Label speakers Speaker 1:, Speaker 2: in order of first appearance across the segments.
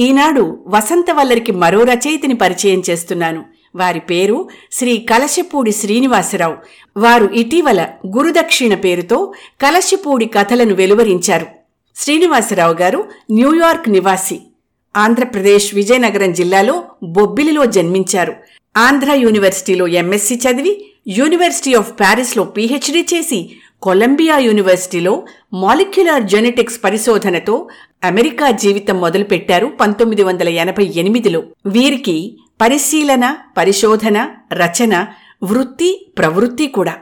Speaker 1: ఈనాడు వసంతవల్లరికి మరో రచయితని పరిచయం చేస్తున్నాను. వారి పేరు శ్రీ కలశపూడి శ్రీనివాసరావు. వారు ఇటీవల గురుదక్షిణ పేరుతో కలశపూడి కథలను వెలువరించారు. శ్రీనివాసరావు గారు న్యూయార్క్ నివాసి. ఆంధ్రప్రదేశ్ విజయనగరం జిల్లాలో బొబ్బిలిలో జన్మించారు. ఆంధ్ర యూనివర్సిటీలో ఎంఎస్సి చదివి యూనివర్సిటీ ఆఫ్ ప్యారిస్లో పీహెచ్డీ చేసి కొలంబియా యూనివర్సిటీలో మాలిక్యులర్ జెనెటిక్స్ పరిశోధనతో అమెరికా జీవితం మొదలుపెట్టారు పంతొమ్మిది వందల ఎనభై ఎనిమిదిలో. వీరికి పరిశీలన పరిశోధన రచన వృత్తి ప్రవృత్తి కూడా.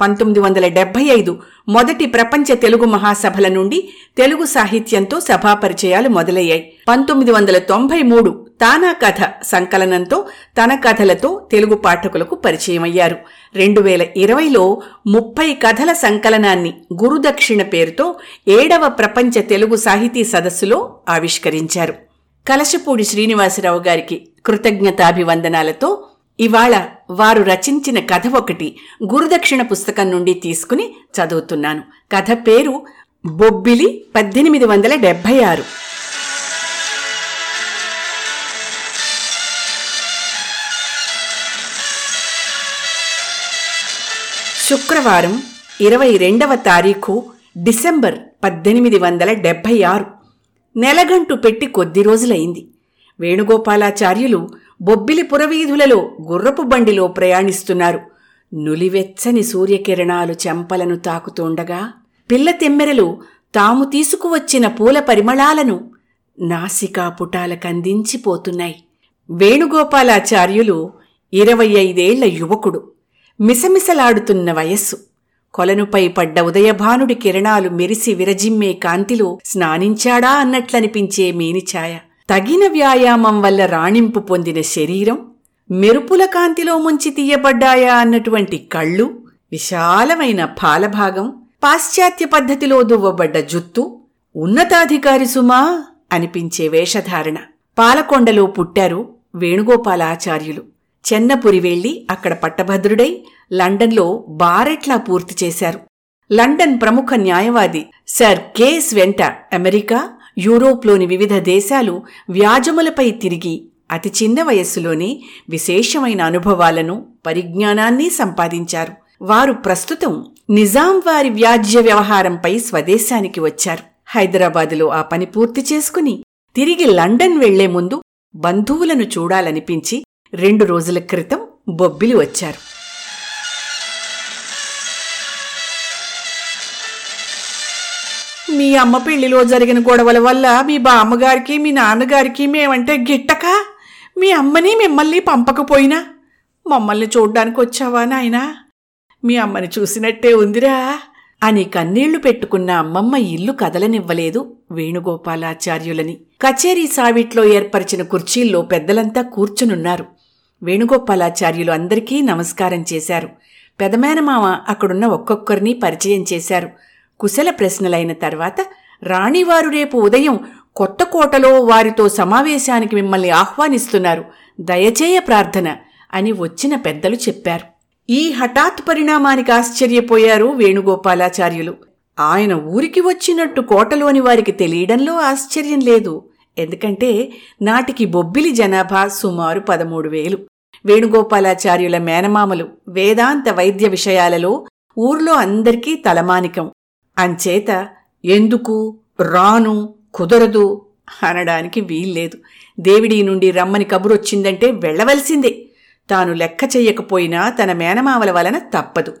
Speaker 1: పంతొమ్మిది వందల డెబ్బై ఐదు మొదటి ప్రపంచ తెలుగు మహాసభల నుండి తెలుగు సాహిత్యంతో సభాపరిచయాలు మొదలయ్యాయి. పంతొమ్మిది వందల తొంభై మూడు తానా కథ సంకలనంతో తన కథలతో తెలుగు పాఠకులకు పరిచయమయ్యారు. రెండు వేల ఇరవైలో ముప్పై కథల సంకలనాన్ని గురుదక్షిణ పేరుతో ఏడవ ప్రపంచ తెలుగు సాహితీ సదస్సులో ఆవిష్కరించారు. కలశపూడి శ్రీనివాసరావు గారికి కృతజ్ఞతాభివందనాలతో ఇవాళ వారు రచించిన కథ ఒకటి గురుదక్షిణ పుస్తకం నుండి తీసుకుని చదువుతున్నాను. కథ పేరు బొబ్బిలి పద్దెనిమిది వందల డెబ్భై ఆరు. శుక్రవారం ఇరవై రెండవ తారీఖు డిసెంబర్ పద్దెనిమిది వందల డెబ్భై ఆరు. నెలగంటు పెట్టి కొద్ది రోజులైంది. వేణుగోపాలాచార్యులు బొబ్బిలి పురవీధులలో గుర్రపు బండిలో ప్రయాణిస్తున్నారు. నులివెచ్చని సూర్యకిరణాలు చెంపలను తాకుతుండగా పిల్ల తెమ్మెరలు తాము తీసుకువచ్చిన పూల పరిమళాలను నాసికా పుటాలకందించిపోతున్నాయి. వేణుగోపాలాచార్యులు ఇరవై ఐదేళ్ళ యువకుడు. మిసమిసలాడుతున్న వయస్సు. కొలనుపై పడ్డ ఉదయభానుడి కిరణాలు మెరిసి విరజిమ్మే కాంతిలో స్నానించాడా అన్నట్లనిపించే మేనిఛాయ. తగిన వ్యాయామం వల్ల రాణింపు పొందిన శరీరం మెరుపుల కాంతిలో ముంచి తీయబడ్డాయా అన్నటువంటి కళ్ళు విశాలమైన పాలభాగం పాశ్చాత్య పద్ధతిలో దువ్వబడ్డ జుత్తు ఉన్నతాధికారి సుమా అనిపించే వేషధారణ. పాలకొండలో పుట్టారు వేణుగోపాలాచార్యులు. చెన్నపురి వెళ్ళి అక్కడ పట్టభద్రుడై లండన్లో బారెట్లా పూర్తి చేశారు. లండన్ ప్రముఖ న్యాయవాది సర్ కేస్ వెంట అమెరికా యూరోప్లోని వివిధ దేశాలు వ్యాజములపై తిరిగి అతి చిన్న వయస్సులోనే విశేషమైన అనుభవాలను పరిజ్ఞానాన్ని సంపాదించారు. వారు ప్రస్తుతం నిజాం వారి వ్యాజ్య వ్యవహారంపై స్వదేశానికి వచ్చారు. హైదరాబాదులో ఆ పని పూర్తి చేసుకుని తిరిగి లండన్ వెళ్ళే ముందు బంధువులను చూడాలనిపించి రెండు రోజుల క్రితం బొబ్బిలి వచ్చారు. మీ అమ్మ పెళ్ళిలో జరిగిన గొడవల వల్ల మీ బామ్మగారికి మీ నాన్నగారికి మేమంటే గిట్టక? మీ అమ్మని మిమ్మల్ని పంపకపోయినా? మమ్మల్ని చూడ్డానికి వచ్చావా నాయనా? మీ అమ్మని చూసినట్టే ఉందిరా. అని కన్నీళ్ళు పెట్టుకున్న అమ్మమ్మ ఇల్లు కదలనివ్వలేదు వేణుగోపాలాచార్యులని. కచేరీ సావిట్లో ఏర్పరిచిన కుర్చీల్లో పెద్దలంతా కూర్చునున్నారు. వేణుగోపాలాచార్యులు అందరికీ నమస్కారం చేశారు. పెదమేనమామ అక్కడున్న ఒక్కొక్కరిని పరిచయం చేశారు. కుశల ప్రశ్నలైన తర్వాత రాణివారు రేపు ఉదయం కొత్త కోటలో వారితో సమావేశానికి మిమ్మల్ని ఆహ్వానిస్తున్నారు. దయచేయ ప్రార్థన అని వచ్చిన పెద్దలు చెప్పారు. ఈ హఠాత్ పరిణామానికి ఆశ్చర్యపోయారు వేణుగోపాలాచార్యులు. ఆయన ఊరికి వచ్చినట్టు కోటలోని వారికి తెలియడంలో ఆశ్చర్యం లేదు. ఎందుకంటే నాటికి బొబ్బిలి జనాభా సుమారు పదమూడు వేలు. వేణుగోపాలాచార్యుల మేనమామలు వేదాంత వైద్య విషయాలలో ఊర్లో అందరికీ తలమానికం. అంచేత ఎందుకు రాను కుదరదు అనడానికి వీల్లేదు. దేవిడీ నుండి రమ్మని కబురొచ్చిందంటే వెళ్ళవలసిందే తాను లెక్క చెయ్యకపోయినా తన మేనమావల వలన తప్పదు.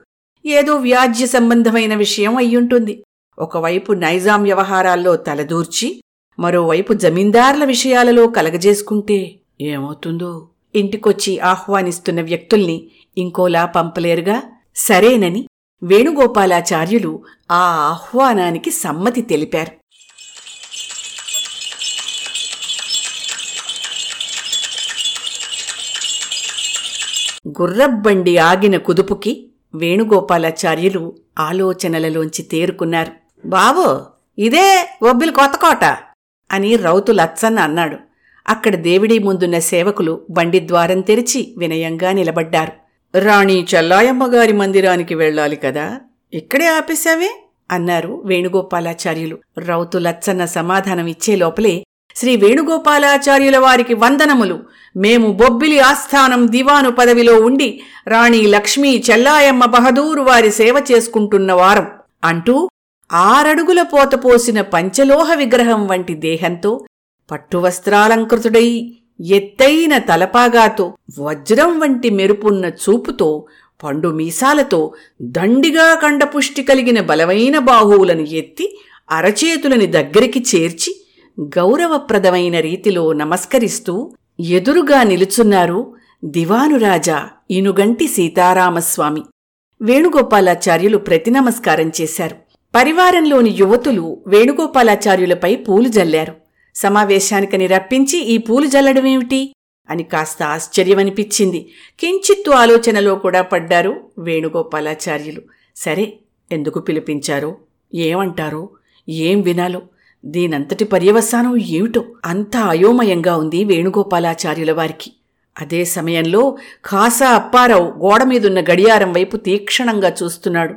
Speaker 1: ఏదో వ్యాజ్య సంబంధమైన విషయం అయ్యుంటుంది. ఒకవైపు నైజాం వ్యవహారాల్లో తలదూర్చి మరోవైపు జమీందార్ల విషయాలలో కలగజేసుకుంటే ఏమవుతుందో? ఇంటికొచ్చి ఆహ్వానిస్తున్న వ్యక్తుల్ని ఇంకోలా పంపలేరుగా? సరేనని వేణుగోపాలాచార్యులు ఆ ఆహ్వానానికి సమ్మతి తెలిపారు. గుర్రబ్బండి ఆగిన కుదుపుకి వేణుగోపాలాచార్యులు ఆలోచనలలోంచి తేరుకున్నారు. బాబు ఇదే ఒబ్బిలి కొత్తకోట అని రౌతు లచ్చన్న అన్నాడు. అక్కడ దేవిడీ ముందున్న సేవకులు బండి ద్వారం తెరిచి వినయంగా నిలబడ్డారు. రాణి చెల్లాయమ్మగారి మందిరానికి వెళ్ళాలి కదా. ఇక్కడే ఆపేశావే? అన్నారు వేణుగోపాలాచార్యులు. రౌతు లచ్చన్న సమాధానం ఇచ్చే లోపలే శ్రీ వేణుగోపాలాచార్యుల వారికి వందనములు. మేము బొబ్బిలి ఆస్థానం దివాను పదవిలో ఉండి రాణి లక్ష్మీ చెల్లాయమ్మ బహదూరు వారి సేవ చేసుకుంటున్న వారం. అంటూ ఆరడుగుల పోత పోసిన పంచలోహ విగ్రహం వంటి దేహంతో పట్టువస్త్రాలంకృతుడై ఎత్తైన తలపాగాతో వజ్రం వంటి మెరుపున్న చూపుతో పండు మీసాలతో దండిగా కండపుష్టి కలిగిన బలమైన బాహువులను ఎత్తి అరచేతులని దగ్గరికి చేర్చి గౌరవప్రదమైన రీతిలో నమస్కరిస్తూ ఎదురుగా నిలుచున్నారు దివానురాజా ఇనుగంటి సీతారామస్వామి. వేణుగోపాలాచార్యులు ప్రతి నమస్కారం చేశారు. పరివారంలోని యువతులు వేణుగోపాలాచార్యులపై పూలు జల్లారు. సమావేశానికని రప్పించి ఈ పూలు జల్లడమేమిటి? అని కాస్త ఆశ్చర్యమనిపించింది. కించిత్తు ఆలోచనలో కూడా పడ్డారు వేణుగోపాలాచార్యులు. సరే ఎందుకు పిలిపించారో? ఏమంటారో? ఏం వినాలో? దీనంతటి పర్యవసానం ఏమిటో? అంతా అయోమయంగా ఉంది వేణుగోపాలాచార్యుల వారికి. అదే సమయంలో ఖాసా అప్పారావు గోడ మీదున్న గడియారం వైపు తీక్షణంగా చూస్తున్నాడు.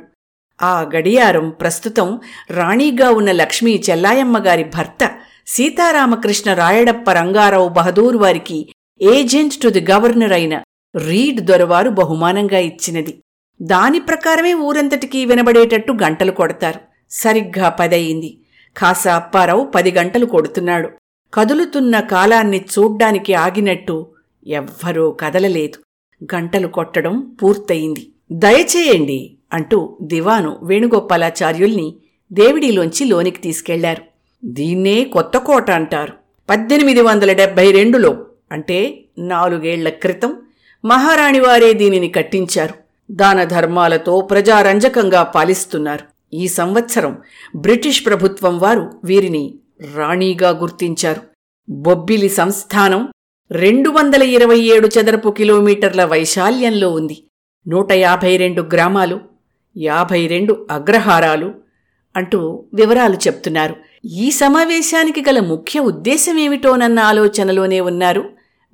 Speaker 1: ఆ గడియారం ప్రస్తుతం రాణిగా ఉన్న లక్ష్మీ చెల్లాయమ్మ గారి భర్త సీతారామకృష్ణ రాయడప్ప రంగారావు బహదూర్ వారికి ఏజెంట్ టు ది గవర్నర్ అయిన రీడ్ దొరవారు బహుమానంగా ఇచ్చినది. దాని ప్రకారమే ఊరంతటికీ వినబడేటట్టు గంటలు కొడతారు. సరిగ్గా పదయింది. కాస అప్పారావు పది గంటలు కొడుతున్నాడు. కదులుతున్న కాలాన్ని చూడ్డానికి ఆగినట్టు ఎవ్వరూ కదలలేదు. గంటలు కొట్టడం పూర్తయింది. దయచేయండి అంటూ దివాను వేణుగోపాలాచార్యుల్ని దేవిడిలోంచి లోనికి తీసుకెళ్ళారు. దీన్నే కొత్త కోట అంటారు. పద్దెనిమిది వందల డెబ్బై రెండులో అంటే నాలుగేళ్ళ క్రితం మహారాణివారే దీనిని కట్టించారు. దాన ధర్మాలతో ప్రజారంజకంగా పాలిస్తున్నారు. ఈ సంవత్సరం బ్రిటిష్ ప్రభుత్వం వారు వీరిని రాణిగా గుర్తించారు. బొబ్బిలి సంస్థానం రెండు వందల ఇరవై ఏడు చదరపు కిలోమీటర్ల వైశాల్యంలో ఉంది. నూట యాభై రెండు గ్రామాలు యాభై రెండు అగ్రహారాలు అంటూ వివరాలు చెప్తున్నారు. ఈ సమావేశానికి గల ముఖ్య ఉద్దేశమేమిటోనన్న ఆలోచనలోనే ఉన్నారు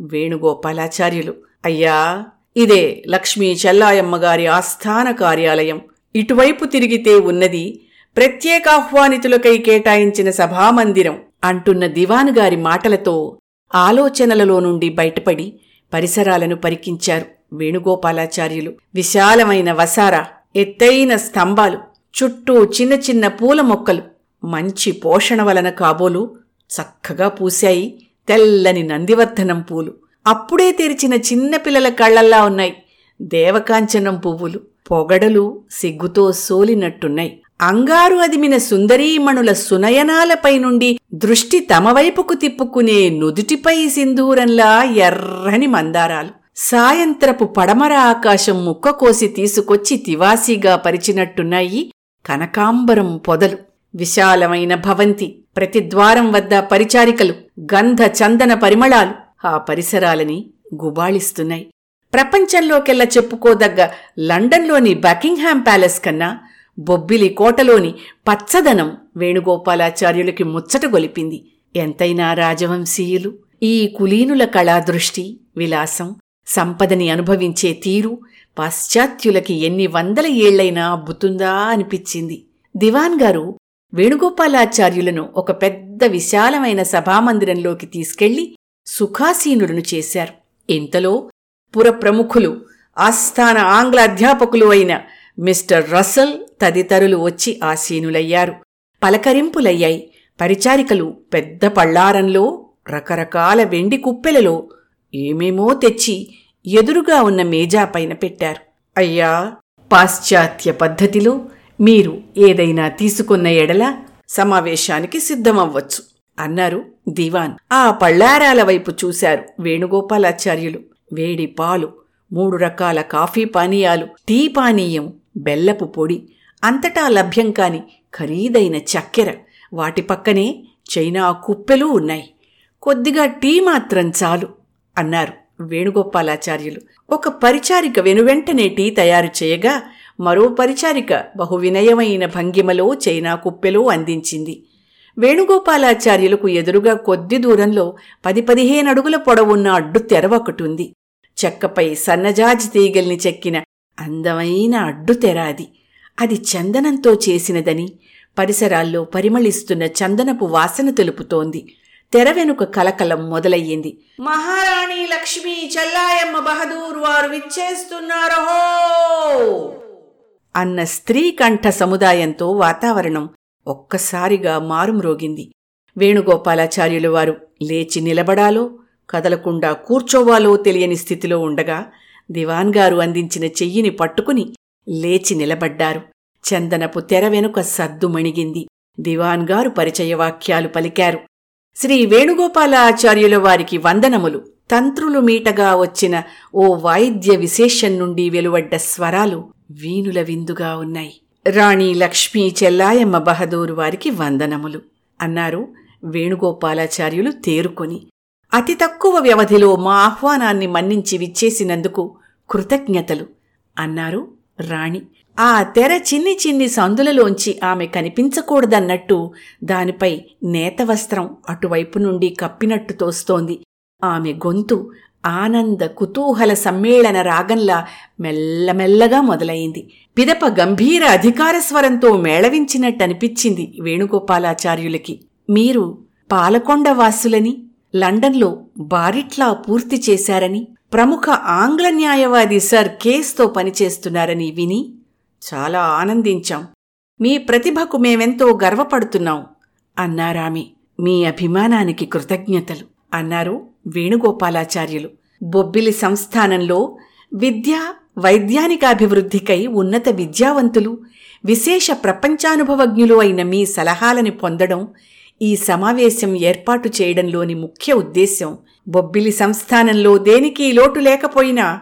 Speaker 1: వేణుగోపాలాచార్యులు. అయ్యా ఇదే లక్ష్మీ చెల్లాయమ్మ గారి ఆస్థాన కార్యాలయం. ఇటువైపు తిరిగితే ఉన్నది ప్రత్యేకాహ్వానితులకై కేటాయించిన సభామందిరం అంటున్న దివాను గారి మాటలతో ఆలోచనలలో నుండి బయటపడి పరిసరాలను పరికించారు వేణుగోపాలాచార్యులు. విశాలమైన వసారా ఎత్తైన స్తంభాలు చుట్టూ చిన్న చిన్న పూల మొక్కలు మంచి పోషణ వలన కాబోలు చక్కగా పూశాయి తెల్లని నందివర్ధనం పూలు. అప్పుడే తెరిచిన చిన్నపిల్లల కళ్ళల్లా ఉన్నాయి దేవకాంచనం పువ్వులు. పొగడలు సిగ్గుతో సోలినట్టున్నాయి. అంగారు అదిమిన సుందరీమణుల సునయనాలపై నుండి దృష్టి తమవైపుకు తిప్పుకునే నుదుటిపై సింధూరంలా ఎర్రని మందారాలు. సాయంత్రపు పడమర ఆకాశం ముక్కకోసి తీసుకొచ్చి తివాసీగా పరిచినట్టున్నాయి కనకాంబరం పొదలు. విశాలమైన భవంతి ప్రతి ద్వారం వద్ద పరిచారికలు గంధ చందన పరిమళాలు ఆ పరిసరాలని గుబాళిస్తున్నాయి. ప్రపంచంలోకెల్లా చెప్పుకోదగ్గ లండన్లోని బకింగ్హామ్ ప్యాలెస్ కన్నా బొబ్బిలి కోటలోని పచ్చదనం వేణుగోపాలాచార్యులకి ముచ్చట గొలిపింది. ఎంతైనా రాజవంశీయులు. ఈ కులీనుల కళాదృష్టి విలాసం సంపదని అనుభవించే తీరు పాశ్చాత్యులకి ఎన్ని వందల ఏళ్ళైనా అబ్బుతుందా అనిపించింది. దివాన్ గారు వేణుగోపాలాచార్యులను ఒక పెద్ద విశాలమైన సభామందిరంలోకి తీసుకెళ్ళి సుఖాసీనులను చేశారు. ఇంతలో పురప్రముఖులు ఆస్థాన ఆంగ్ల అధ్యాపకులు అయిన మిస్టర్ రసల్ తదితరులు వచ్చి ఆసీనులయ్యారు. పలకరింపులయ్యాయి. పరిచారికలు పెద్ద పళ్ళారంలో రకరకాల వెండి కుప్పెలలో ఏమేమో తెచ్చి ఎదురుగా ఉన్న మేజాపైన పెట్టారు. అయ్యా పాశ్చాత్య పద్ధతిలో మీరు ఏదైనా తీసుకున్న ఎడల సమావేశానికి సిద్ధమవ్వచ్చు అన్నారు దివాన్. ఆ పళ్ళారాల వైపు చూశారు వేణుగోపాలాచార్యులు. వేడి పాలు మూడు రకాల కాఫీ పానీయాలు టీ పానీయం బెల్లపు పొడి అంతటా లభ్యం కాని ఖరీదైన చక్కెర. వాటి పక్కనే చైనా కుప్పెలు ఉన్నాయి. కొద్దిగా టీ మాత్రం చాలు అన్నారు వేణుగోపాలాచార్యులు. ఒక పరిచారిక వెనువెంటనే టీ తయారు చేయగా మరో పరిచారిక బహు వినయమైన భంగిమలో చైనా కుప్పెలో అందించింది. వేణుగోపాలాచార్యులకు ఎదురుగా కొద్ది దూరంలో పది పదిహేను అడుగుల పొడవున్న అడ్డు తెర ఒకటి ఉంది చెక్కపై సన్నజాజి తీగల్ని చెక్కిన అందమైన అడ్డు తెర అది. అది చందనంతో చేసినదని పరిసరాల్లో పరిమళిస్తున్న చందనపు వాసన తెలుపుతోంది. తెర వెనుక కలకలం మొదలయ్యింది. మహారాణి లక్ష్మి చెల్లాయమ్మ బహదూర్ వారు విచ్చేస్తున్నారహో అన్న స్త్రీ కంఠ సముదాయంతో వాతావరణం ఒక్కసారిగా మారుమ్రోగింది. వేణుగోపాలాచార్యులు వారు లేచి నిలబడాలో కదలకుండా కూర్చోవాలో తెలియని స్థితిలో ఉండగా దివాన్ గారు అందించిన చెయ్యిని పట్టుకుని లేచి నిలబడ్డారు. చందనపు తెర వెనుక సద్దు మణిగింది దివాన్ గారు పరిచయ వాక్యాలు పలికారు. శ్రీ వేణుగోపాలాచార్యుల వారికి వందనములు. తంత్రులు మీటగా వచ్చిన ఓ వాయిద్య విశేషం నుండి వెలువడ్డ స్వరాలు వీణుల విందుగా ఉన్నాయి. రాణి లక్ష్మీ చెల్లాయమ్మ బహదూరు వారికి వందనములు అన్నారు వేణుగోపాలాచార్యులు తేరుకొని. అతి తక్కువ వ్యవధిలో మా ఆహ్వానాన్ని మన్నించి విచ్చేసినందుకు కృతజ్ఞతలు అన్నారు రాణి. ఆ తెర చిన్ని చిన్ని సందులలోంచి ఆమె కనిపించకూడదన్నట్టు దానిపై నేత వస్త్రం అటువైపు నుండి కప్పినట్టు తోస్తోంది. ఆమె గొంతు ఆనంద కుతూహల సమ్మేళన రాగంలా మెల్లమెల్లగా మొదలైంది. పిదప గంభీర అధికార స్వరంతో మేళవించినట్టనిపించింది వేణుగోపాలాచార్యులకి. మీరు పాలకొండ వాసులని లండన్లో బారిట్లా పూర్తి చేశారని ప్రముఖ ఆంగ్ల న్యాయవాది సర్ కేస్తో పనిచేస్తున్నారని విని చాలా ఆనందించాం. మీ ప్రతిభకు మేమెంతో గర్వపడుతున్నాం అన్నారామి. మీ అభిమానానికి కృతజ్ఞతలు అన్నారు వేణుగోపాలాచార్యులు. బొబ్బిలి సంస్థానంలో విద్య వైజ్ఞానికాభివృద్ధికై ఉన్నత విద్యావంతులు విశేష ప్రపంచానుభవజ్ఞులు అయిన మీ సలహాలని పొందడం ఈ సమావేశం ఏర్పాటు చేయడంలోని ముఖ్య ఉద్దేశ్యం. బొబ్బిలి సంస్థానంలో దేనికి లోటు లేకపోయినా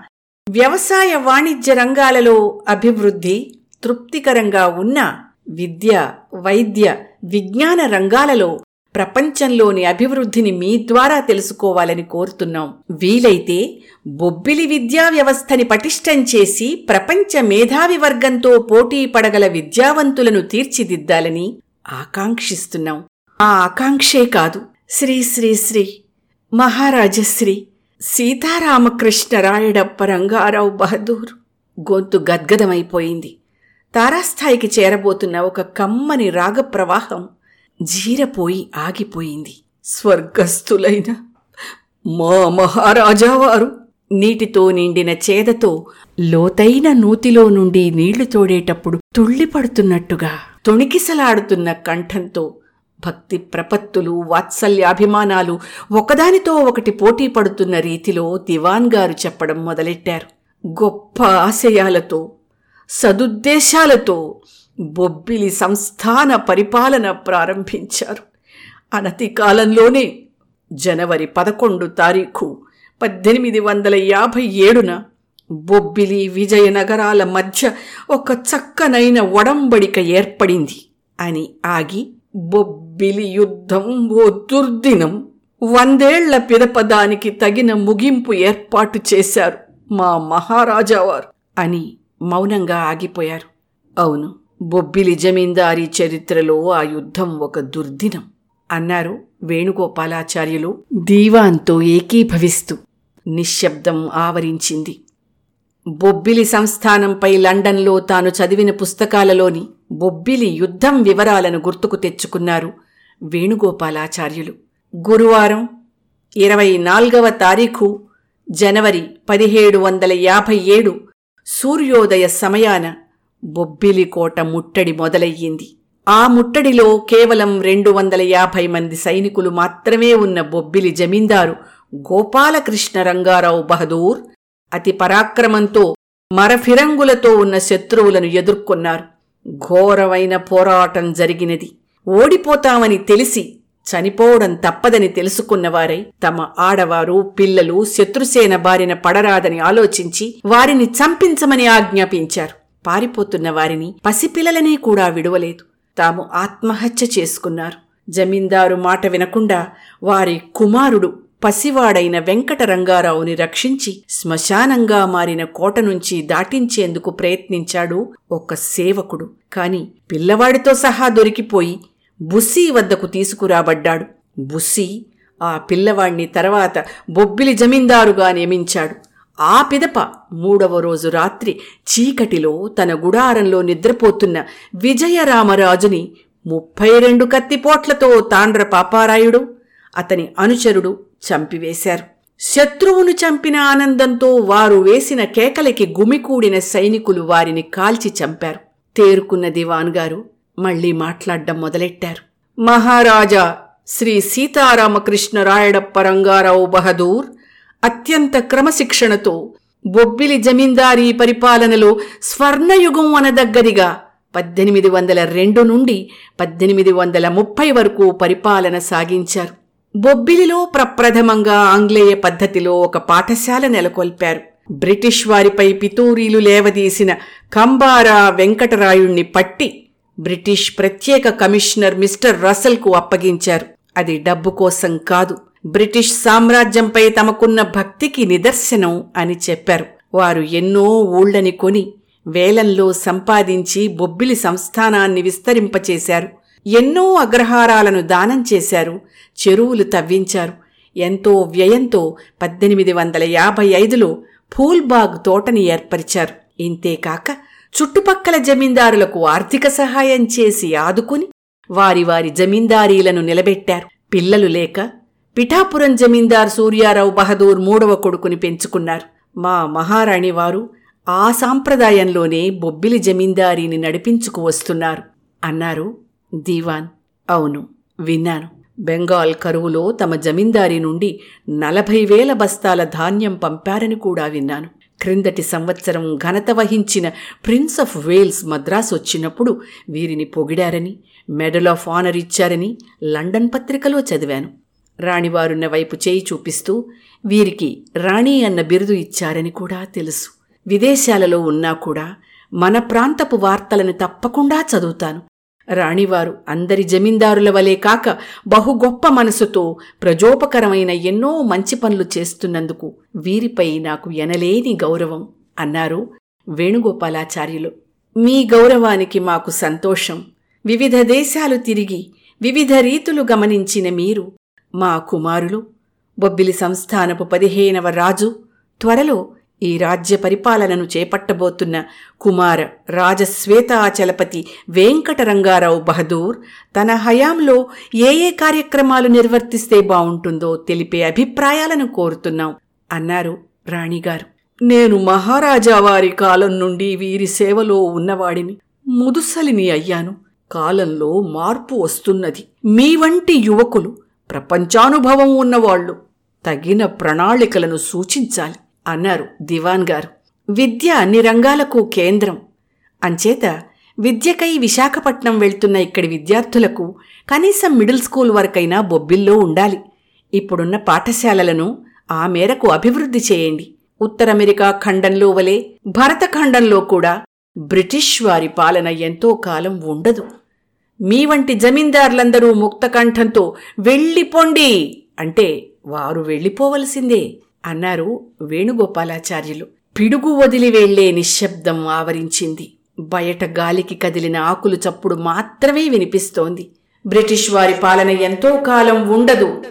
Speaker 1: వ్యవసాయ వాణిజ్య రంగాలలో అభివృద్ధి తృప్తికరంగా ఉన్న విద్య వైద్య విజ్ఞాన రంగాలలో ప్రపంచంలోని అభివృద్ధిని మీ ద్వారా తెలుసుకోవాలని కోరుతున్నాం. వీలైతే బొబ్బిలి విద్యా వ్యవస్థని పటిష్టం చేసి ప్రపంచ మేధావి వర్గంతో పోటీ పడగల విద్యావంతులను తీర్చిదిద్దాలని ఆకాంక్షిస్తున్నాం. ఆ ఆకాంక్షే కాదు. శ్రీ శ్రీ శ్రీ మహారాజశ్రీ సీతారామకృష్ణ రాయడప్ప రంగారావు బహదూర్ గొంతు గద్గదమైపోయింది. తారాస్థాయికి చేరబోతున్న ఒక కమ్మని రాగప్రవాహం జీరపోయి ఆగిపోయింది. స్వర్గస్థులైన మా మహారాజావారు నీటితో నిండిన చేదతో లోతైన నూతిలో నుండి నీళ్ళు తోడేటప్పుడు తుళ్ళిపడుతున్నట్టుగా తొణికిసలాడుతున్న కంఠంతో భక్తి ప్రపత్తులు వాత్సల్యాభిమానాలు ఒకదానితో ఒకటి పోటీ పడుతున్న రీతిలో దివాన్ గారు చెప్పడం మొదలెట్టారు. గొప్ప ఆశయాలతో సదుద్దేశాలతో బొబ్బిలి సంస్థాన పరిపాలన ప్రారంభించారు. అనతి కాలంలోనే జనవరి పదకొండు తారీఖు పద్దెనిమిది వందల యాభై ఏడున బొబ్బిలి విజయనగరాల మధ్య ఒక చక్కనైన ఒడంబడిక ఏర్పడింది. అని ఆగి బొబ్బిలి యుద్ధం ఓ దుర్దినం వందేళ్ళ పిదపదానికి తగిన ముగింపు ఏర్పాటు చేశారు మా మహారాజావారు అని మౌనంగా ఆగిపోయారు. అవును బొబ్బిలి జమీందారీ చరిత్రలో ఆ యుద్ధం ఒక దుర్దినం అన్నారు వేణుగోపాలాచార్యులు. దీవాన్తో ఏకీభవిస్తూ నిశ్శబ్దం ఆవరించింది. బొబ్బిలి సంస్థానంపై లండన్లో తాను చదివిన పుస్తకాలలోని బొబ్బిలి యుద్ధం వివరాలను గుర్తుకు తెచ్చుకున్నారు వేణుగోపాలాచార్యులు. గురువారం ఇరవై నాల్గవ తారీఖు జనవరి పదిహేడు వందల యాభై ఏడు సూర్యోదయ సమయాన బొబ్బిలి కోట ముట్టడి మొదలయ్యింది. ఆ ముట్టడిలో కేవలం రెండు వందల యాభై మంది సైనికులు మాత్రమే ఉన్న బొబ్బిలి జమీందారు గోపాలకృష్ణ రంగారావు బహదూర్ అతి పరాక్రమంతో మరఫిరంగులతో ఉన్న శత్రువులను ఎదుర్కొన్నారు. ఘోరమైన పోరాటం జరిగినది. ఓడిపోతామని తెలిసి చనిపోవడం తప్పదని తెలుసుకున్నవారై తమ ఆడవారు పిల్లలు శత్రుసేన బారిన పడరాదని ఆలోచించి వారిని చంపించమని ఆజ్ఞాపించారు. పారిపోతున్న వారిని పసిపిల్లలనే కూడా విడువలేదు. తాము ఆత్మహత్య చేసుకున్నారు. జమీందారు మాట వినకుండా వారి కుమారుడు పసివాడైన వెంకటరంగారావుని రక్షించి శ్మశానంగా మారిన కోట నుంచి దాటించేందుకు ప్రయత్నించాడు ఒక సేవకుడు. కాని పిల్లవాడితో సహా దొరికిపోయి బుస్సీ వద్దకు తీసుకురాబడ్డాడు. బుస్సీ ఆ పిల్లవాణ్ణి తర్వాత బొబ్బిలి జమీందారుగా నియమించాడు. ఆ పిదప మూడవ రోజు రాత్రి చీకటిలో తన గుడారంలో నిద్రపోతున్న విజయరామరాజుని ముప్పై రెండు కత్తిపోట్లతో తాండ్ర పాపారాయుడు అతని అనుచరుడు చంపివేశారు. శత్రువును చంపిన ఆనందంతో వారు వేసిన కేకలకి గుమికూడిన సైనికులు వారిని కాల్చి చంపారు. తేరుకున్న దివాన్ గారు మళ్ళీ మాట్లాడ్డం మొదలెట్టారు. మహారాజా శ్రీ సీతారామకృష్ణ రాయడప్ప రంగారావు బహదూర్ అత్యంత క్రమశిక్షణతో బొబ్బిలి జమీందారీ పరిపాలనలో స్వర్ణయుగం అనదగ్గదిగా పద్దెనిమిది వందల రెండు నుండి పద్దెనిమిది వందల ముప్పై వరకు పరిపాలన సాగించారు. బొబ్బిలిలో ప్రప్రథమంగా ఆంగ్లేయ పద్ధతిలో ఒక పాఠశాల నెలకొల్పారు. బ్రిటిష్ వారిపై పితూరీలు లేవదీసిన కంబారా వెంకటరాయుణ్ణి పట్టి బ్రిటిష్ ప్రత్యేక కమిషనర్ మిస్టర్ రసల్కు అప్పగించారు. అది డబ్బు కోసం కాదు బ్రిటిష్ సామ్రాజ్యంపై తమకున్న భక్తికి నిదర్శనం అని చెప్పారు. వారు ఎన్నో ఊళ్ళని కొని వేలంలో సంపాదించి బొబ్బిలి సంస్థానాన్ని విస్తరింపచేశారు. ఎన్నో అగ్రహారాలను దానం చేశారు. చెరువులు తవ్వించారు. ఎంతో వ్యయంతో పద్దెనిమిది వందల యాభై ఐదులో ఫూల్బాగ్ తోటని ఏర్పరిచారు. ఇంతేకాక చుట్టుపక్కల జమీందారులకు ఆర్థిక సహాయం చేసి ఆదుకుని వారి వారి జమీందారీలను నిలబెట్టారు. పిల్లలు లేక పిఠాపురం జమీందార్ సూర్యారావు బహదూర్ మూడవ కొడుకుని పెంచుకున్నారు. మా మహారాణి వారు ఆ సాంప్రదాయంలోనే బొబ్బిలి జమీందారీని నడిపించుకు వస్తున్నారు. అన్నారు దీవాన్ అవును విన్నాను. బెంగాల్ కరువులో తమ జమీందారీ నుండి నలభై వేల బస్తాల ధాన్యం పంపారని కూడా విన్నాను. క్రిందటి సంవత్సరం ఘనత వహించిన ప్రిన్స్ ఆఫ్ వేల్స్ మద్రాస్ వచ్చినప్పుడు వీరిని పొగిడారని మెడల్ ఆఫ్ ఆనర్ ఇచ్చారని లండన్ పత్రికలో చదివాను. రాణివారున్న వైపు చేయి చూపిస్తూ వీరికి రాణి అన్న బిరుదు ఇచ్చారని కూడా తెలుసు. విదేశాలలో ఉన్నా కూడా మన ప్రాంతపు వార్తలను తప్పకుండా చదువుతాను. రాణివారు అందరి జమీందారుల వలె కాక బహు గొప్ప మనసుతో ప్రజోపకరమైన ఎన్నో మంచి పనులు చేస్తున్నందుకు వీరిపై నాకు ఎనలేని గౌరవం అన్నారు వేణుగోపాలాచార్యులు. మీ గౌరవానికి మాకు సంతోషం. వివిధ దేశాలు తిరిగి వివిధ రీతులు గమనించిన మీరు మా కుమారులు బొబ్బిలి సంస్థానపు పదిహేనవ రాజు త్వరలో ఈ రాజ్య పరిపాలనను చేపట్టబోతున్న కుమార రాజశ్వేతాచలపతి వెంకటరంగారావు బహదూర్ తన హయాంలో ఏ ఏ కార్యక్రమాలు నిర్వర్తిస్తే బావుంటుందో తెలిపే అభిప్రాయాలను కోరుతున్నాం అన్నారు రాణిగారు. నేను మహారాజా వారి కాలం నుండి వీరి సేవలో ఉన్నవాడిని ముదుసలిని అయ్యాను. కాలంలో మార్పు వస్తున్నది. మీ వంటి యువకులు ప్రపంచానుభవం ఉన్నవాళ్ళు తగిన ప్రణాళికలను సూచించాలి అన్నారు దివాన్ గారు. విద్య అన్ని రంగాలకు కేంద్రం. అంచేత విద్యకై విశాఖపట్నం వెళ్తున్న ఇక్కడి విద్యార్థులకు కనీసం మిడిల్ స్కూల్ వరకైనా బొబ్బిల్లో ఉండాలి. ఇప్పుడున్న పాఠశాలలను ఆ మేరకు అభివృద్ధి చేయండి. ఉత్తర అమెరికా ఖండంలో వలె భరత ఖండంలో కూడా బ్రిటిష్ వారి పాలన ఎంతో కాలం ఉండదు. మీ వంటి జమీందార్లందరూ ముక్తకంఠంతో వెళ్ళిపోండి. అంటే వారు వెళ్ళిపోవలసిందే అన్నారు వేణుగోపాలాచార్యులు. పిడుగు వదిలి వెళ్ళే నిశ్శబ్దం ఆవరించింది. బయట గాలికి కదిలిన ఆకులు చప్పుడు మాత్రమే వినిపిస్తోంది. బ్రిటిష్ వారి పాలన ఎంతో కాలం ఉండదు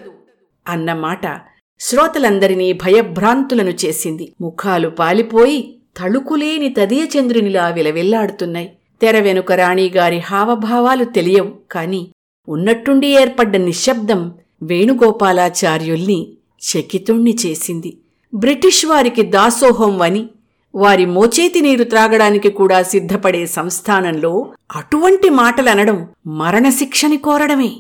Speaker 1: అన్నమాట శ్రోతలందరినీ భయభ్రాంతులను చేసింది. ముఖాలు పాలిపోయి తళుకులేని తదియచంద్రునిలా విలవిల్లాడుతున్నాయి. తెర వెనుక రాణిగారి హావభావాలు తెలియవు కాని ఉన్నట్టుండి ఏర్పడ్డ నిశ్శబ్దం వేణుగోపాలాచార్యుల్ని చకితుణ్ణి చేసింది. బ్రిటిష్ వారికి దాసోహం అని వారి మోచేతి నీరు త్రాగడానికి కూడా సిద్ధపడే సంస్థానంలో అటువంటి మాటలనడం మరణశిక్షని కోరడమే.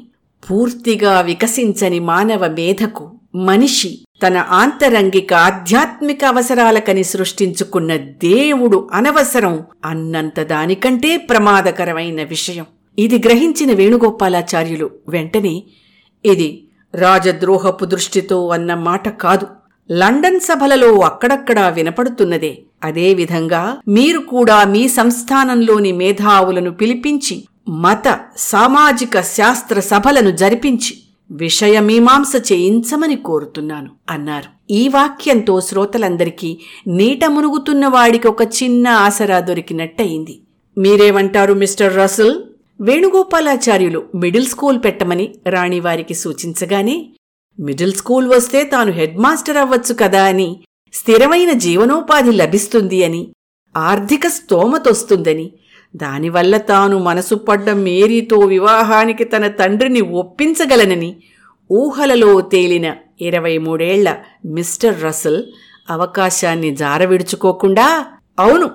Speaker 1: పూర్తిగా వికసించని మానవ మేధకు మనిషి తన ఆంతరంగిక ఆధ్యాత్మిక అవసరాలకని సృష్టించుకున్న దేవుడు అనవసరం అన్నంత దానికంటే ప్రమాదకరమైన విషయం. ఇది గ్రహించిన వేణుగోపాలాచార్యులు వెంటనే ఇది రాజద్రోహపు దృష్టితో అన్న మాట కాదు. లండన్ సభలలో అక్కడక్కడా వినపడుతున్నదే. అదేవిధంగా మీరు కూడా మీ సంస్థానంలోని మేధావులను పిలిపించి మత సామాజిక శాస్త్ర సభలను జరిపించి విషయమీమాంస చేయించమని కోరుతున్నాను అన్నారు. ఈ వాక్యంతో శ్రోతలందరికీ నీట మునుగుతున్న వాడికి ఒక చిన్న ఆసరా దొరికినట్టయింది. మీరేమంటారు mister Russell Venugopalacharyulu middle school పెట్టమని రాణివారికి సూచించగానే మిడిల్ స్కూల్ వస్తే తాను హెడ్ మాస్టర్ అవ్వచ్చు కదా అని స్థిరమైన జీవనోపాధి లభిస్తుంది అని ఆర్థిక స్తోమతొస్తుందని దానివల్ల తాను మనసు పడ్డ మేరీతో వివాహానికి తన తండ్రిని ఒప్పించగలనని ఊహలలో తేలిన ఇరవై మూడేళ్ళ మిస్టర్ రసల్ అవకాశాన్ని జారవిడుచుకోకుండా అవును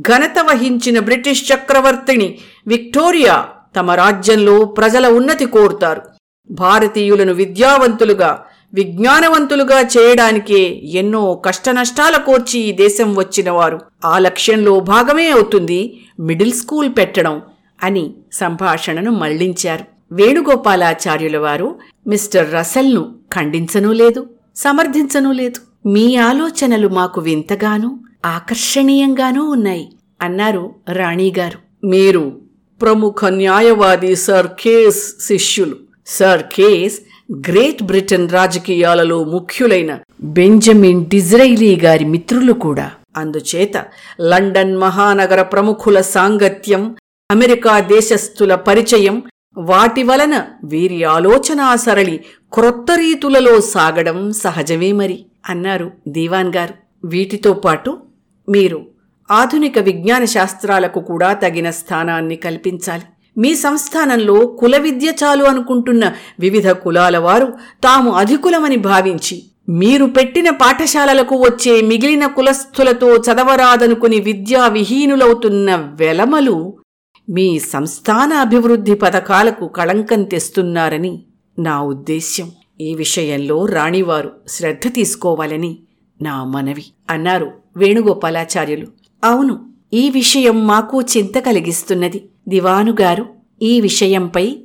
Speaker 1: ఘనత వహించిన బ్రిటిష్ చక్రవర్తిని విక్టోరియా తమ రాజ్యంలో ప్రజల ఉన్నతి కోరుతారు. భారతీయులను విద్యావంతులుగా విజ్ఞానవంతులుగా చేయడానికే ఎన్నో కష్టనష్టాల కోర్చి ఈ దేశం వచ్చినవారు. ఆ లక్ష్యంలో భాగమే అవుతుంది మిడిల్ స్కూల్ పెట్టడం అని సంభాషణను మళ్ళించారు. వేణుగోపాలాచార్యుల వారు మిస్టర్ రసల్ను ఖండించనూ లేదు సమర్థించనూ లేదు. మీ ఆలోచనలు మాకు వింతగానూ ఆకర్షణీయంగానూ ఉన్నాయి అన్నారు రాణిగారు. మీరు ప్రముఖ న్యాయవాది సర్ కేస్ శిష్యులు. సర్ కేస్ గ్రేట్ బ్రిటన్ రాజకీయాలలో ముఖ్యులైన బెంజమిన్ డిజ్రైలీ గారి మిత్రులు కూడా. అందుచేత లండన్ మహానగర ప్రముఖుల సాంగత్యం అమెరికా దేశస్థుల పరిచయం వాటి వలన వీరి ఆలోచనా సరళి క్రొత్త రీతులలో సాగడం సహజమే మరి అన్నారు దీవాన్ గారు. వీటితో పాటు మీరు ఆధునిక విజ్ఞాన శాస్త్రాలకు కూడా తగిన స్థానాన్ని కల్పించాలి. మీ సంస్థానంలో కుల విద్య చాలు అనుకుంటున్న వివిధ కులాల వారు తాము అధికులమని భావించి మీరు పెట్టిన పాఠశాలలకు వచ్చే మిగిలిన కులస్థులతో చదవరాదనుకుని విద్యా విహీనులవుతున్న వెలమలు మీ సంస్థాన అభివృద్ధి పథకాలకు కళంకం తెస్తున్నారని నా ఉద్దేశ్యం. ఈ విషయంలో రాణివారు శ్రద్ధ తీసుకోవాలని నా మనవి అన్నారు వేణుగోపాలాచార్యులు. అవును ఈ విషయం మాకు చింత కలిగిస్తున్నది. దివానుగారు ఈ విషయంపై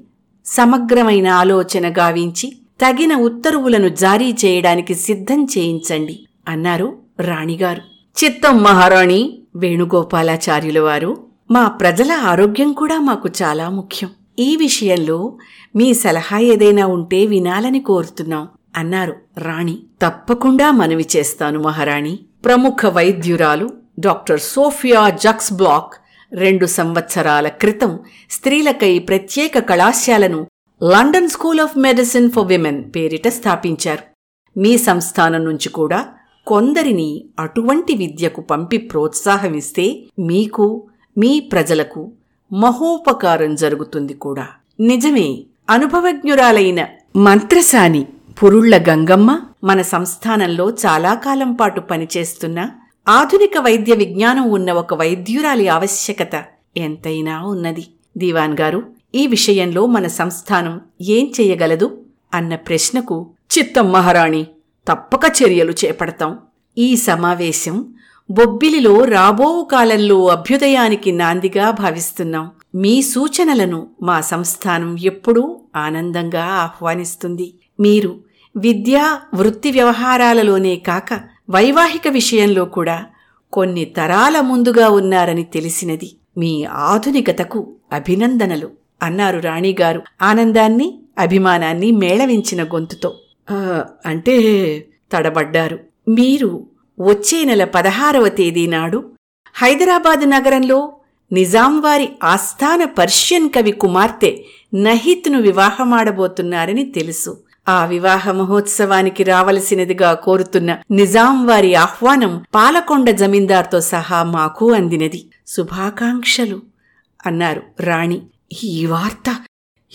Speaker 1: సమగ్రమైన ఆలోచన గావించి తగిన ఉత్తర్వులను జారీ చేయడానికి సిద్ధం చేయించండి అన్నారు రాణిగారు. చిత్తం మహారాణి వేణుగోపాలాచార్యుల వారు మా ప్రజల ఆరోగ్యం కూడా మాకు చాలా ముఖ్యం. ఈ విషయంలో మీ సలహా ఏదైనా ఉంటే వినాలని కోరుతున్నాం అన్నారు రాణి. తప్పకుండా మనవి చేస్తాను మహారాణి. ప్రముఖ వైద్యురాలు డాక్టర్ సోఫియా జక్స్ బ్లాక్ రెండు సంవత్సరాల క్రితం స్త్రీలకై ప్రత్యేక కళాశాలను London school of medicine for women పేరిట స్థాపించారు. మీ సంస్థానం నుంచి కూడా కొందరిని అటువంటి విద్యకు పంపి ప్రోత్సాహమిస్తే మీకు మీ ప్రజలకు మహోపకారం జరుగుతుంది కూడా. నిజమే అనుభవజ్ఞురాలైన మంత్రసాని పురుళ్ళ గంగమ్మ మన సంస్థానంలో చాలా కాలం పాటు పనిచేస్తున్న ఆధునిక వైద్య విజ్ఞానం ఉన్న ఒక వైద్యురాలి ఆవశ్యకత ఎంతైనా ఉన్నది. దీవాన్ గారు ఈ విషయంలో మన సంస్థానం ఏం చేయగలదు అన్న ప్రశ్నకు చిత్తం మహారాణి తప్పక చర్యలు చేపడతాం. ఈ సమావేశం బొబ్బిలిలో రాబో కాలంలో అభ్యుదయానికి నాందిగా భావిస్తున్నాం. మీ సూచనలను మా సంస్థానం ఎప్పుడూ ఆనందంగా ఆహ్వానిస్తుంది. మీరు విద్యా వృత్తి వ్యవహారాలలోనే కాక వైవాహిక విషయంలో కూడా కొన్ని తరాల ముందుగా ఉన్నారని తెలిసినది. మీ ఆధునికతకు అభినందనలు. అన్నారు రాణిగారు ఆనందాన్ని అభిమానాన్ని మేళవించిన గొంతుతో. అంటే తడబడ్డారు. మీరు వచ్చే నెల పదహారవ తేదీ నాడు హైదరాబాద్ నగరంలో నిజాంవారి ఆస్థాన పర్షియన్ కవి కుమార్తె నహిత్ను వివాహమాడబోతున్నారని తెలుసు. ఆ వివాహ మహోత్సవానికి రావలసినదిగా కోరుతున్న నిజాంవారి ఆహ్వానం పాలకొండ జమీందార్తో సహా మాకు అందినది. శుభాకాంక్షలు అన్నారు రాణి. ఈ వార్త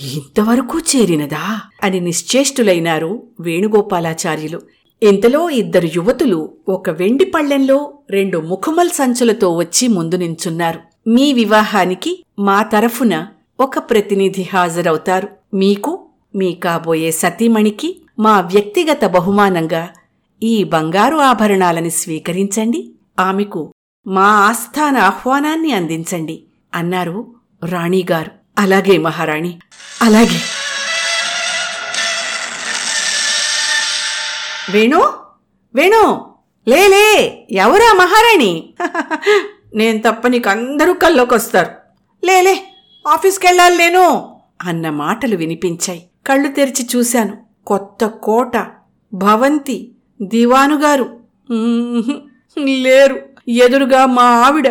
Speaker 1: ఇంతవరకు చేరినదా? అని నిశ్చేష్టులైనారు వేణుగోపాలాచార్యులు. ఇంతలో ఇద్దరు యువతులు ఒక వెండి పళ్ళెంలో రెండు ముఖమల్ సంచులతో వచ్చి ముందు నించున్నారు. మీ వివాహానికి మా తరఫున ఒక ప్రతినిధి హాజరవుతారు. మీకు మీ కాబోయే సతీమణికి మా వ్యక్తిగత బహుమానంగా ఈ బంగారు ఆభరణాలని స్వీకరించండి. ఆమెకు మా ఆస్థాన ఆహ్వానాన్ని అందించండి అన్నారు రాణిగారు. అలాగే మహారాణి అలాగే. వేణు వేణు లేలే ఎవరా మహారాణి? నేను తప్ప నీకు అందరూ కల్లోకొస్తారు లేలే ఆఫీస్కి వెళ్ళాలి నేను అన్న మాటలు వినిపించాయి. కళ్ళు తెరిచి చూశాను. కొత్త కోట భవంతి దివానుగారు లేరు. ఎదురుగా మా ఆవిడ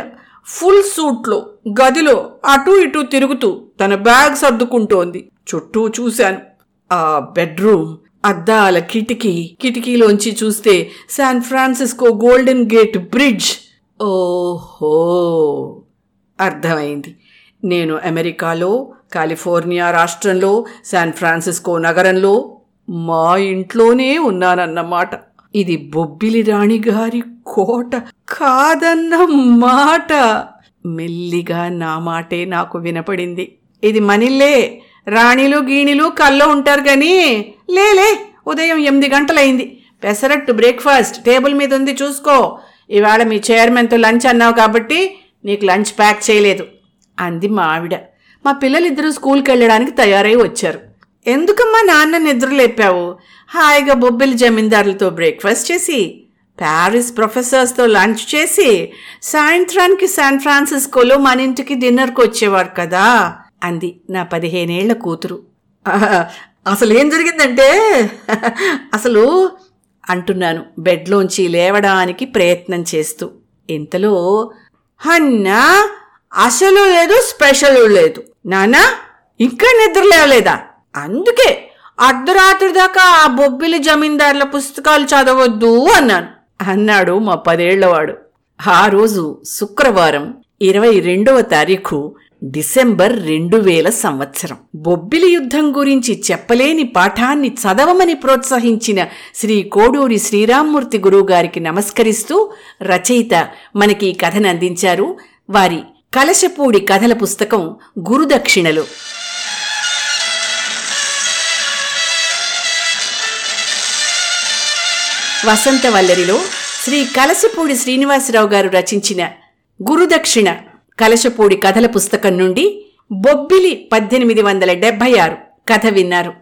Speaker 1: ఫుల్ సూట్లో గదిలో అటూ ఇటూ తిరుగుతూ తన బ్యాగ్ సర్దుకుంటోంది. చుట్టూ చూశాను. ఆ బెడ్రూమ్ అద్దాల కిటికీ కిటికీలోంచి చూస్తే San Francisco Golden Gate Bridge. ఓహో! అర్థమైంది. నేను అమెరికాలో కాలిఫోర్నియా రాష్ట్రంలో శాన్ ఫ్రాన్సిస్కో నగరంలో మా ఇంట్లోనే ఉన్నానన్నమాట. ఇది బొబ్బిలి రాణి గారి కోట కాదన్న మాట. మెల్లిగా నా మాటే నాకు వినపడింది. ఇది మనిల్లే. రాణిలు గీణిలు కల్లో ఉంటారు కానీ లేలే ఉదయం ఎనిమిది గంటలైంది. పెసరట్టు బ్రేక్ఫాస్ట్ టేబుల్ మీద ఉంది చూసుకో. ఇవాళ మీ చైర్మన్తో లంచ్ అన్నావు కాబట్టి నీకు లంచ్ ప్యాక్ చేయలేదు అంది మా ఆవిడ. మా పిల్లలిద్దరూ స్కూల్కి వెళ్ళడానికి తయారై వచ్చారు. ఎందుకమ్మా నాన్న నిద్రలేపావు హాయిగా బొబ్బిలి జమీందారులతో బ్రేక్ఫాస్ట్ చేసి ప్యారిస్ ప్రొఫెసర్స్తో లంచ్ చేసి సాయంత్రానికి శాన్ ఫ్రాన్సిస్కోలో మన ఇంటికి డిన్నర్కి వచ్చేవారు కదా. అంది నా పదిహేనేళ్ళ కూతురు. "ఆహా, అసలు ఏం జరిగిందంటే? అసలు అంటున్నాను బెడ్లోంచి లేవడానికి ప్రయత్నం చేస్తూ. ఇంతలో హన్నా అసలు లేదు స్పెషల్ లేదు. నానా ఇంకా నిద్ర లేవలేదా? అందుకే అర్ధరాత్రి దాకా ఆ బొబ్బిలి జమీందార్ల పుస్తకాలు చదవద్దు అన్నాను. అన్నాడు మా పదేళ్ళవాడు. ఆ రోజు శుక్రవారం ఇరవై రెండవ తారీఖు డిసెంబర్ రెండు వేల సంవత్సరం. బొబ్బిలి యుద్ధం గురించి చెప్పలేని పాఠాన్ని చదవమని ప్రోత్సహించిన శ్రీ కోడూరి శ్రీరామ్మూర్తి గురువుగారికి నమస్కరిస్తూ రచయిత మనకి ఈ కథను అందించారు వారి కలశపూడి కథల పుస్తకం గురుదక్షిణలు. వసంతవల్లరిలో శ్రీ కలశపూడి శ్రీనివాసరావు గారు రచించిన గురుదక్షిణ. కలశపూడి కథల పుస్తకం నుండి బొబ్బిలి పద్దెనిమిది వందల డెబ్బై ఆరు కథ విన్నారు.